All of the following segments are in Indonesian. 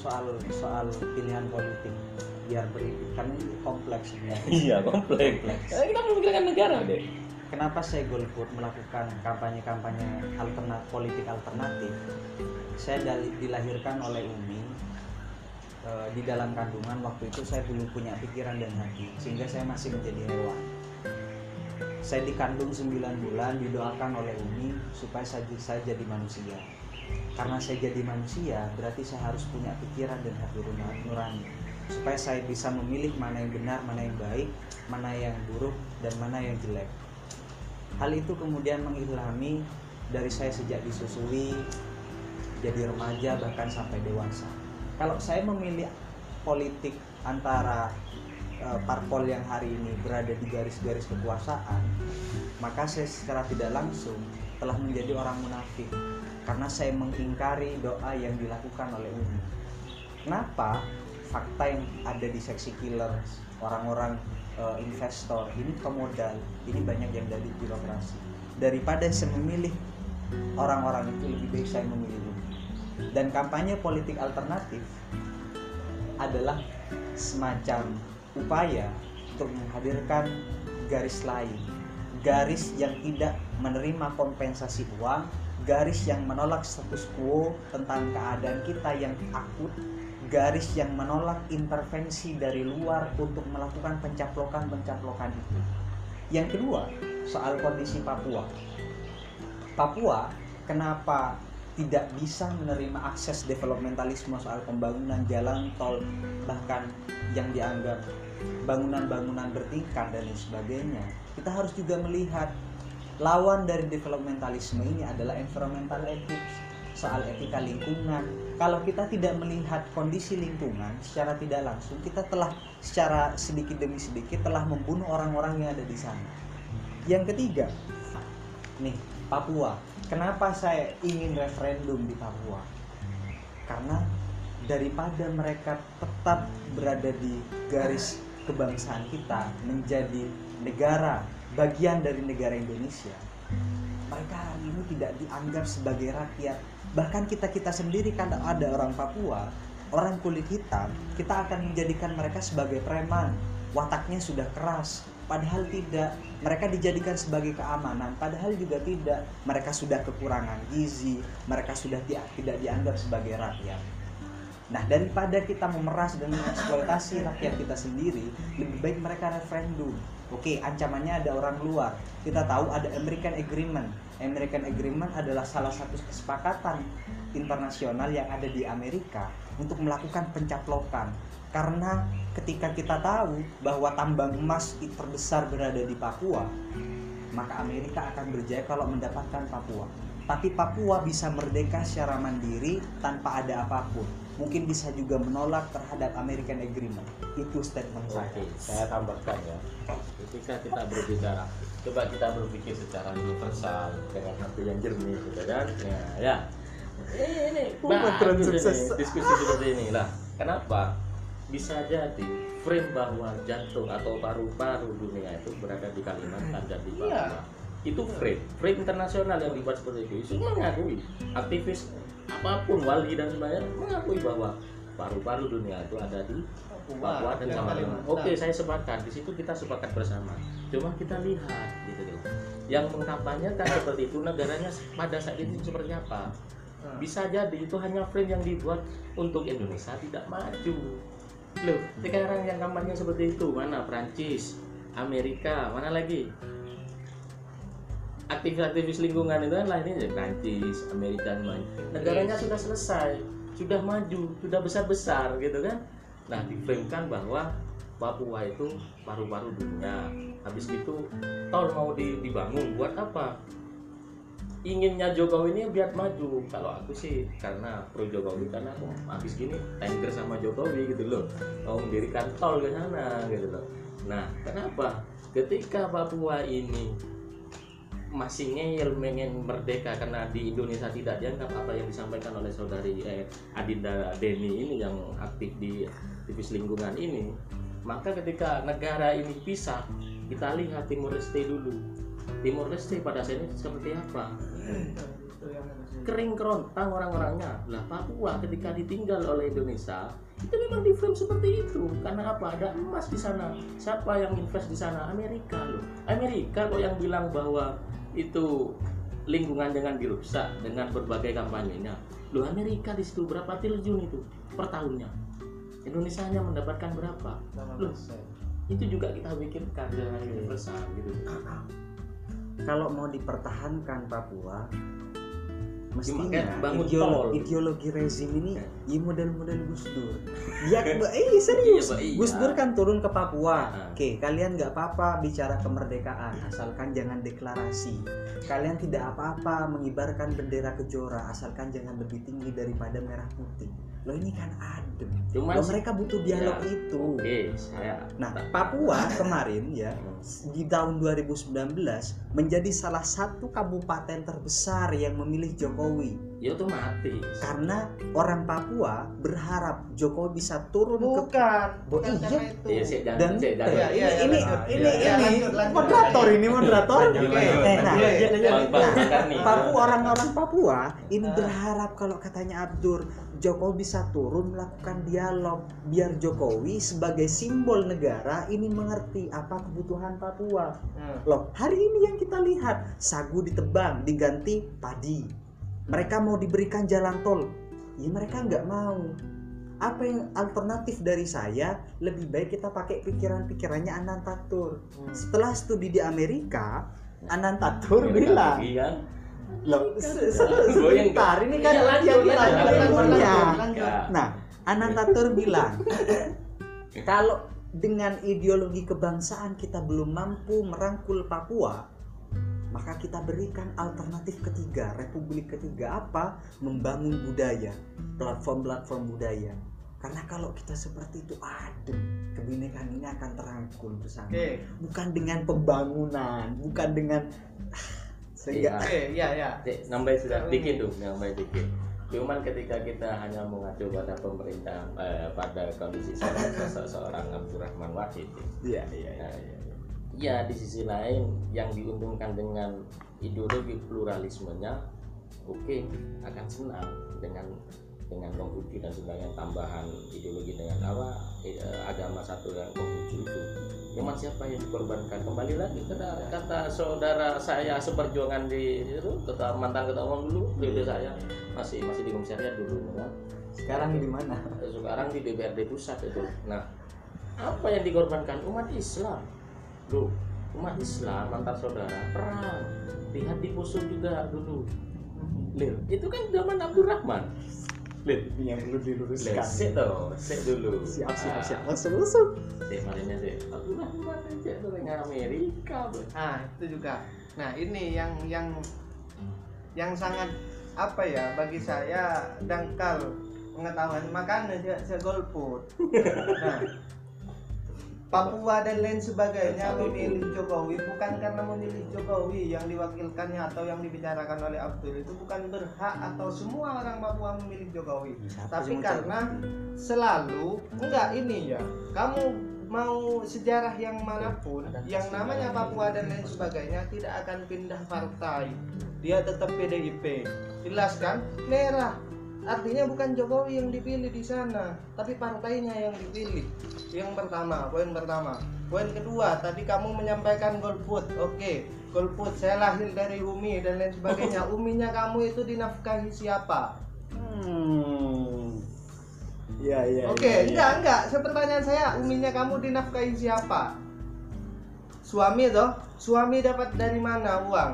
soal soal pilihan politik biar beri karena ini kompleks sebenarnya. iya kompleks Kompleks. Eh, kita memikirkan negara deh Kenapa saya golput melakukan kampanye-kampanye alternat politik alternatif? Saya dali- dilahirkan oleh Umi eh, di dalam kandungan waktu itu saya belum punya pikiran dan hati sehingga saya masih menjadi hewan. Saya dikandung 9 bulan didoakan oleh Umi supaya saya, saya jadi manusia. Karena saya jadi manusia berarti saya harus punya pikiran dan hati nurani- supaya saya bisa memilih mana yang benar, mana yang baik, mana yang buruk dan mana yang jelek. Hal itu kemudian mengilhami dari saya sejak disusui, jadi remaja bahkan sampai dewasa. Kalau saya memilih politik antara eh, parpol yang hari ini berada di garis-garis kekuasaan, maka saya secara tidak langsung telah menjadi orang munafik karena saya mengingkari doa yang dilakukan oleh Umi. Kenapa? Fakta yang ada di seksi killer orang-orang eh, investor ini pemodal ini banyak yang dari birokrasi daripada saya memilih orang-orang itu lebih baik saya memilih dan kampanye politik alternatif adalah semacam upaya untuk menghadirkan garis lain garis yang tidak menerima kompensasi uang garis yang menolak status quo tentang keadaan kita yang akut garis yang menolak intervensi dari luar untuk melakukan pencaplokan-pencaplokan itu. Yang kedua, soal kondisi Papua. Papua kenapa tidak bisa menerima akses developmentalisme soal pembangunan jalan tol bahkan yang dianggap bangunan-bangunan bertingkat dan lain sebagainya. Kita harus juga melihat lawan dari developmentalisme ini adalah environmental ethics soal etika lingkungan. Kalau kita tidak melihat kondisi lingkungan secara tidak langsung, kita telah secara sedikit demi sedikit telah membunuh orang-orang yang ada di sana. Yang ketiga, nih Papua. Kenapa saya ingin referendum di Papua? Karena daripada mereka tetap berada di garis kebangsaan kita menjadi negara bagian dari negara Indonesia, mereka hari ini tidak dianggap sebagai rakyat. Bahkan kita kita sendiri kan ada orang Papua orang kulit hitam kita akan menjadikan mereka sebagai preman. Wataknya sudah keras padahal tidak. Mereka dijadikan sebagai keamanan padahal juga tidak. Mereka sudah kekurangan gizi mereka sudah ti- tidak dianggap sebagai rakyat Nah, daripada kita memeras dan mengeksploitasi rakyat kita sendiri, lebih baik mereka referendum. Oke, ancamannya ada orang luar. Kita tahu ada American Agreement. American Agreement adalah salah satu kesepakatan internasional yang ada di Amerika untuk melakukan pencaplokan. Karena ketika kita tahu bahwa tambang emas terbesar berada di Papua, maka Amerika akan berjaya kalau mendapatkan Papua. Tapi Papua bisa merdeka secara mandiri tanpa ada apa pun. Mungkin bisa juga menolak terhadap American Agreement. Itu statement saya. Oke, saya tambahkan ya. Ketika kita berbicara, coba kita berpikir secara universal dengan hati yang jernih, gitu kan? Ya, ya. Ini, ini ini, sukses. diskusi seperti ini lah. Kenapa? Bisa jadi frame bahwa jantung atau paru-paru dunia itu berada di Kalimantan dan di Papua. Iya. Itu frame, frame internasional yang dibuat seperti itu. Itu mengakui aktivis apa pun wali dan sebagainya mengakui bahwa paru-paru dunia itu ada di Papua dan Samarinda. Oke, saya sepakat. Di situ kita sepakat bersama. Cuma kita lihat gitu loh. Yang mengkampanyekan seperti itu negaranya pada saat itu seperti apa? Bisa jadi itu hanya frame yang dibuat untuk Indonesia tidak maju. Loh, sekarang yang kampanye seperti itu mana? Prancis, Amerika, mana lagi? Aktivis-aktivis lingkungan itu kan lainnya ya Prancis, Amerika, dan lain. Negaranya sudah selesai, sudah maju, sudah besar-besar gitu kan. Nah, diframekan bahwa Papua itu paru-paru dunia. Habis itu tol mau di- dibangun buat apa? Inginnya Jokowi ini biar maju. Kalau aku sih karena pro Jokowi karena aku habis gini tanker sama Jokowi gitu loh. Mau mendirikan tol ke sana gitu loh. Nah, kenapa? Ketika Papua ini masih ngeyel pengen merdeka karena di Indonesia tidak dianggap apa yang disampaikan oleh saudari eh, Adinda Deni ini yang aktif di aktivis lingkungan ini. Maka ketika negara ini pisah kita lihat Timur Leste dulu. Timur Leste pada saat ini seperti apa? Kering kerontang orang-orangnya. Lah Papua ketika ditinggal oleh Indonesia itu memang di frame seperti itu. Karena apa? Ada emas di sana. Siapa yang invest di sana? Amerika loh. Amerika kok yang bilang bahwa itu lingkungan jangan dirusak dengan berbagai kampanyenya. Loh Amerika di situ berapa triliun itu per tahunnya? Indonesia hanya mendapatkan berapa? Loh itu juga kita pikirkan. Dengan universal gitu. Kalau mau dipertahankan Papua? Mestinya Bangun ideolo- tol. ideologi rezim ini Ya. model-model Gus Dur ya eh serius Iya, iya. Gus Dur kan turun ke Papua Ah. oke kalian nggak apa-apa bicara kemerdekaan asalkan jangan deklarasi kalian tidak apa-apa mengibarkan bendera kejora asalkan jangan lebih tinggi daripada merah putih loh ini kan adem Cuman loh mereka butuh dialog Ya. itu oke saya Nah, Papua kemarin ya di tahun 2019 menjadi salah satu kabupaten terbesar yang memilih Jokowi ya otomatis karena orang Papua berharap Jokowi bisa turun ke bukan bukan iya. karena itu Iya, sih, dan sih, eh, jangan. Iya, iya, ini iya, ini ini lanjut, moderator ini moderator nah, Nah. Papua orang-orang Papua ini Ah. berharap kalau katanya Abdur Jokowi bisa turun melakukan dialog biar Jokowi sebagai simbol negara ini mengerti apa kebutuhan Papua. Hmm. Loh, hari ini yang kita lihat sagu ditebang diganti padi. Mereka mau diberikan jalan tol, ya mereka nggak mau. Apa yang alternatif dari saya? Lebih baik kita pakai pikiran-pikirannya Anantatur. Hmm. Setelah studi di Amerika, Anantatur Iya, bilang, kan loh se- se- Goyang, sebentar ini kan Iya, yang ilmunya. Ya. Nah, Anantatur bilang kalau dengan ideologi kebangsaan kita belum mampu merangkul Papua, maka kita berikan alternatif ketiga, republik ketiga apa? Membangun budaya, platform-platform budaya. Karena kalau kita seperti itu adem, kebinekaan ini akan terangkul bersama. Oke, Bukan dengan pembangunan, bukan dengan sehingga oke, ya, ya. Nambah sudah dikit tuh, nambah dikit. Cuman ketika kita hanya mengacu pada pemerintah, eh, pada kondisi seorang sosok seorang Abdurrahman Wahid, Iya, iya, Nah, ya di sisi lain yang diuntungkan dengan ideologi pluralismenya, oke akan senang dengan dengan Konghucu dan sebagainya tambahan ideologi dengan apa eh, agama satu yang Konghucu itu. Cuman siapa yang dikorbankan? Kembali lagi kata kata saudara saya seperjuangan di itu ketua mantan ketua umum dulu periode saya masih masih di komisariat dulu kan sekarang di mana? sekarang di DPRD pusat itu. Nah apa yang dikorbankan? Umat Islam loh umat Islam antar saudara perang lihat di Poso juga dulu Lil, itu kan zaman Abdurrahman Lil, Ini yang perlu diluruskan. sik toh, sik dulu Siap, siap, Ah, siap. Langsung, langsung. Sik marinya sik Abdurrahman aja tuh dengan Amerika. Nah, itu juga. Nah, ini yang yang yang sangat apa ya bagi saya dangkal pengetahuan makanya saya golput. Nah, Papua dan lain sebagainya memilih Jokowi bukan karena memilih Jokowi yang diwakilkannya atau yang dibicarakan oleh Abdul. Itu bukan berhak atau semua orang Papua memilih Jokowi. Tapi karena selalu enggak ini ya kamu mau sejarah yang mana pun yang namanya Papua dan lain sebagainya tidak akan pindah partai. Dia tetap PDIP jelas kan? Merah artinya bukan Jokowi yang dipilih di sana tapi partainya yang dipilih yang pertama poin pertama poin kedua tadi kamu menyampaikan golput oke golput saya lahir dari Umi dan lain sebagainya uminya kamu itu dinafkahi siapa Hmm. Iya, iya. Oke, iya, iya. enggak, enggak. Saya pertanyaan saya, uminya kamu dinafkahi siapa? Suami toh? Suami dapat dari mana uang?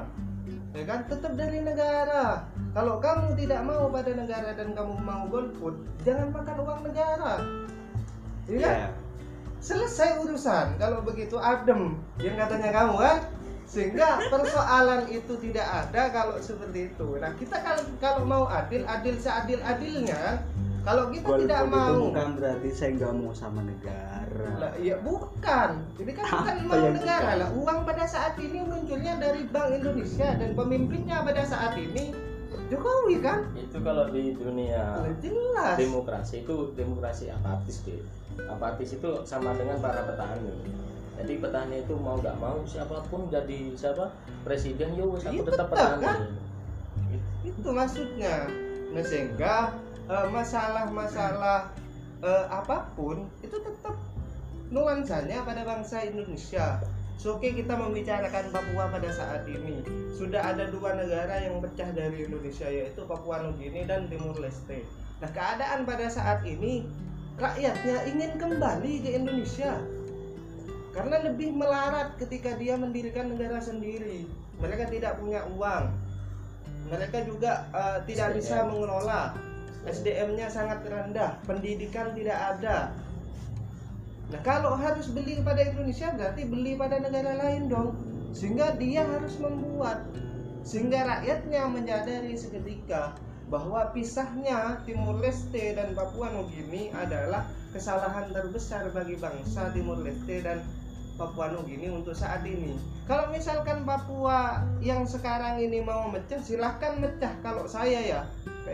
Ya kan, tetap dari negara. Kalau kamu tidak mau pada negara dan kamu mau golput, jangan makan uang negara. Iya kan? Iya. Selesai urusan. Kalau begitu adem, yang katanya kamu kan? Sehingga persoalan itu tidak ada kalau seperti itu. Nah, kita kalau kalau mau adil, adil seadil-adilnya. Kalau kita Golput tidak itu mau. bukan berarti saya nggak mau sama negara. lah ya bukan. Ini kan bukan mau negara. lah uang pada saat ini munculnya dari Bank Indonesia dan pemimpinnya pada saat ini Jokowi kan? Itu kalau di dunia Lah, jelas. demokrasi itu demokrasi apatis deh apatis itu sama dengan para petani. Jadi petani itu mau nggak mau siapa pun jadi siapa? Presiden yo wes aku Iya, tetap tetap, petani. kan? Itu. itu maksudnya nah sehingga eh, masalah-masalah eh, apa pun itu tetap nuansanya pada bangsa Indonesia. So, Oke kita membicarakan Papua pada saat ini. Sudah ada dua negara yang pecah dari Indonesia yaitu Papua Nugini dan Timur Leste. Nah keadaan pada saat ini rakyatnya ingin kembali ke Indonesia. Karena lebih melarat ketika dia mendirikan negara sendiri. Mereka tidak punya uang Mereka juga eh, tidak bisa mengelola. SDM-nya sangat rendah Pendidikan tidak ada. Nah kalau harus beli pada Indonesia berarti beli pada negara lain dong. Sehingga dia harus membuat. Sehingga rakyatnya menyadari seketika bahwa pisahnya Timur Leste dan Papua Nugini adalah kesalahan terbesar bagi bangsa Timur Leste dan Papua Nugini untuk saat ini. Kalau misalkan Papua yang sekarang ini mau mecah, silahkan mecah. Kalau saya ya,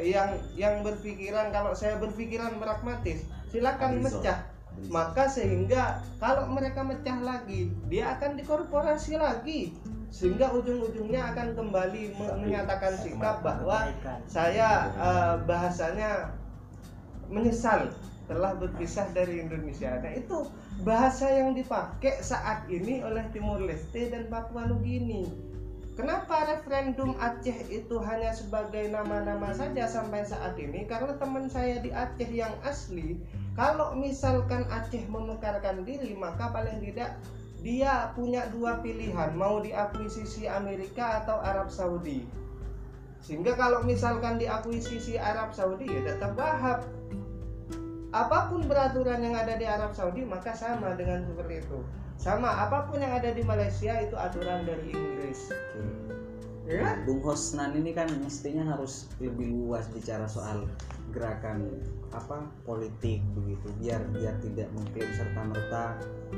yang yang berpikiran kalau saya berpikiran pragmatis, silahkan mecah. Maka sehingga kalau mereka mecah lagi dia akan dikorporasi lagi. Sehingga ujung-ujungnya akan kembali me- menyatakan sikap bahwa saya eh, bahasanya menyesal telah berpisah dari Indonesia. Nah itu bahasa yang dipakai saat ini oleh Timur Leste dan Papua Nugini. Kenapa referendum Aceh itu hanya sebagai nama-nama saja sampai saat ini? Karena teman saya di Aceh yang asli, kalau misalkan Aceh memekarkan diri, maka paling tidak dia punya dua pilihan, mau diakuisisi Amerika atau Arab Saudi. Sehingga kalau misalkan diakuisisi Arab Saudi ya tetap. Apa pun peraturan yang ada di Arab Saudi maka sama dengan seperti itu. Sama apa pun yang ada di Malaysia itu aturan dari Inggris. Ya? Bung Hosnan ini kan mestinya harus lebih luas bicara soal gerakan apa politik begitu biar biar tidak mengklaim serta merta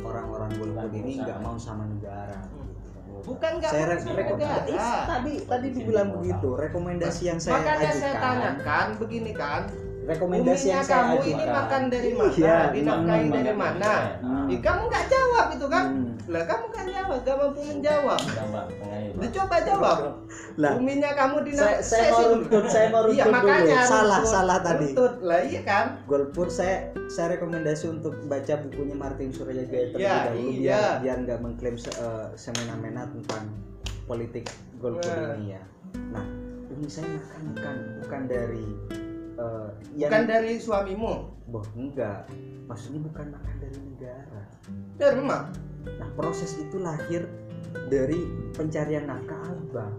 orang-orang golput ini nggak mau sama negara begitu. Bukan nggak saya mau re- sama reko- negara. Ih, tadi tadi dibilang begitu rekomendasi yang saya Makanya saya ajukan tanyakan begini kan, rekomendasi yang saya kamu ini makan dari mana? Iya, Dinafkahi dari dari mana? Hmm. Ih, kamu nggak jawab itu kan? Hmm. Lah kamu nggak jawab, gak mampu menjawab. Pak. Dicoba jawab. lah Buminya kamu saya, dinafkahi. saya mau runtut saya mau runtut Iya makanya dulu salah runtut, salah tadi runtut. Lah iya kan? Golput saya saya rekomendasi untuk baca bukunya Martin Suryajaya terlebih Ya, dahulu iya. biar biar nggak mengklaim se, eh, semena-mena tentang politik golput Nah. ini ya. Nah, ini saya makan bukan bukan yang Bukan dari suamimu. Boh, enggak. Maksudnya bukan makan dari negara. Dari rumah. Nah, proses itu lahir dari pencarian nafkah abang.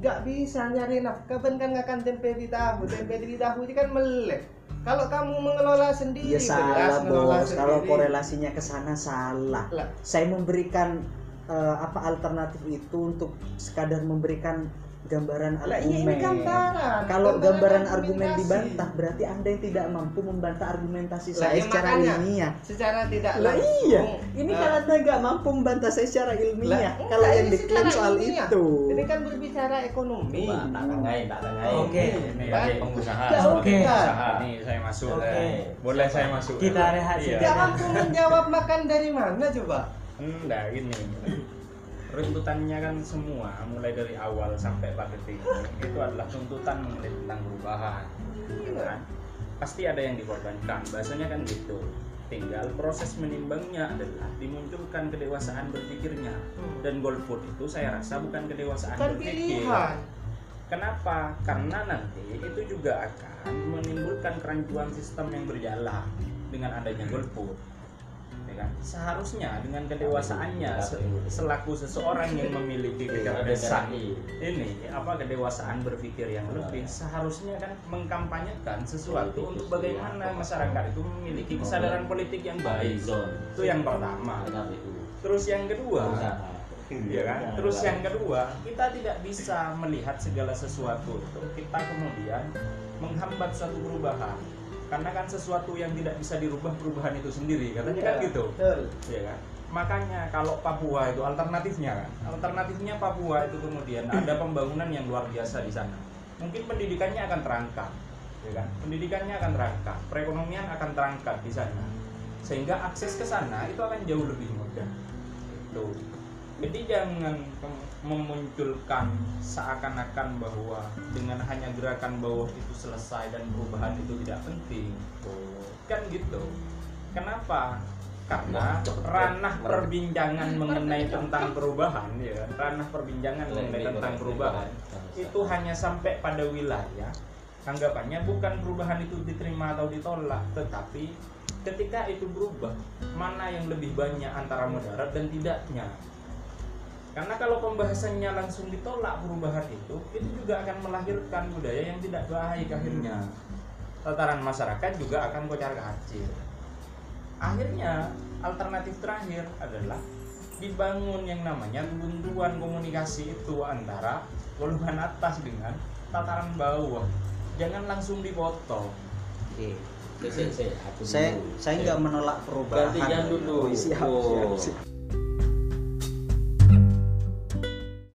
Nggak bisa nyari nafkah kan kan nggak akan tempe di tahu. Tempe di tahu itu kan meleleh. Kalau kamu mengelola sendiri, Ya salah mengelola bos, kalau korelasinya ke sana salah. Lah, saya memberikan eh, apa alternatif itu untuk sekadar memberikan gambaran lah iya argumen. ini gambaran. Kalau gambaran argumen dibantah berarti anda yang tidak mampu membantah argumentasi Lah, saya iya, secara makanya. ilmiah. secara tidak Lah iya, ini eh, kan anda nggak mampu membantah saya secara ilmiah. Lah, Kalau enggak, yang ini diklaim soal ilmiah. itu. Ini kan berbicara ekonomi. Tak tak. Oke. Ini pengusaha, oke. Ini saya masuk. Oke. eh. Boleh saya masuk? Kita rehat Iya. Tidak mampu menjawab makan dari mana coba? Enggak, gini. Runtutannya kan semua, mulai dari awal sampai pada titik ini, itu adalah tuntutan mengenai tentang perubahan. Gitu kan? Pasti ada yang dikorbankan, bahasanya kan gitu. Tinggal proses menimbangnya adalah dimunculkan kedewasaan berpikirnya. Dan golput itu saya rasa bukan kedewasaan Kan berpikir. pilihan. Kenapa? Karena nanti itu juga akan menimbulkan kerancuan sistem yang berjalan dengan adanya golput. Kan? Seharusnya dengan kedewasaannya se- selaku seseorang yang memiliki kecerdasan ini apa kedewasaan berpikir yang lebih seharusnya kan mengkampanyekan sesuatu untuk bagaimana masyarakat itu memiliki kesadaran politik yang baik. Itu yang pertama. Terus yang kedua, ya kan? Terus yang kedua, kita tidak bisa melihat segala sesuatu itu kita kemudian menghambat suatu perubahan. Karena kan sesuatu yang tidak bisa dirubah perubahan itu sendiri, katanya kan gitu. Betul. Ya kan? Makanya kalau Papua itu alternatifnya kan, alternatifnya Papua itu kemudian ada pembangunan yang luar biasa di sana. Mungkin pendidikannya akan terangkat, ya kan? Pendidikannya akan terangkat, perekonomian akan terangkat di sana, sehingga akses ke sana itu akan jauh lebih mudah. Itu. Jadi jangan memunculkan seakan-akan bahwa dengan hanya gerakan bawah itu selesai dan perubahan itu tidak penting. Kan gitu. Kenapa? Karena ranah perbincangan mengenai tentang perubahan ya, ranah perbincangan mengenai tentang perubahan itu hanya sampai pada wilayah anggapannya bukan perubahan itu diterima atau ditolak tetapi ketika itu berubah mana yang lebih banyak antara mudarat dan tidaknya karena kalau pembahasannya langsung ditolak perubahan itu itu juga akan melahirkan budaya yang tidak baik akhirnya tataran masyarakat juga akan kocar kacir akhirnya alternatif terakhir adalah dibangun yang namanya buntuan komunikasi itu antara golongan atas dengan tataran bawah jangan langsung dipotong Oke. Saya, saya, nggak menolak perubahan. Gantian dulu. Oh, siap, siap, siap.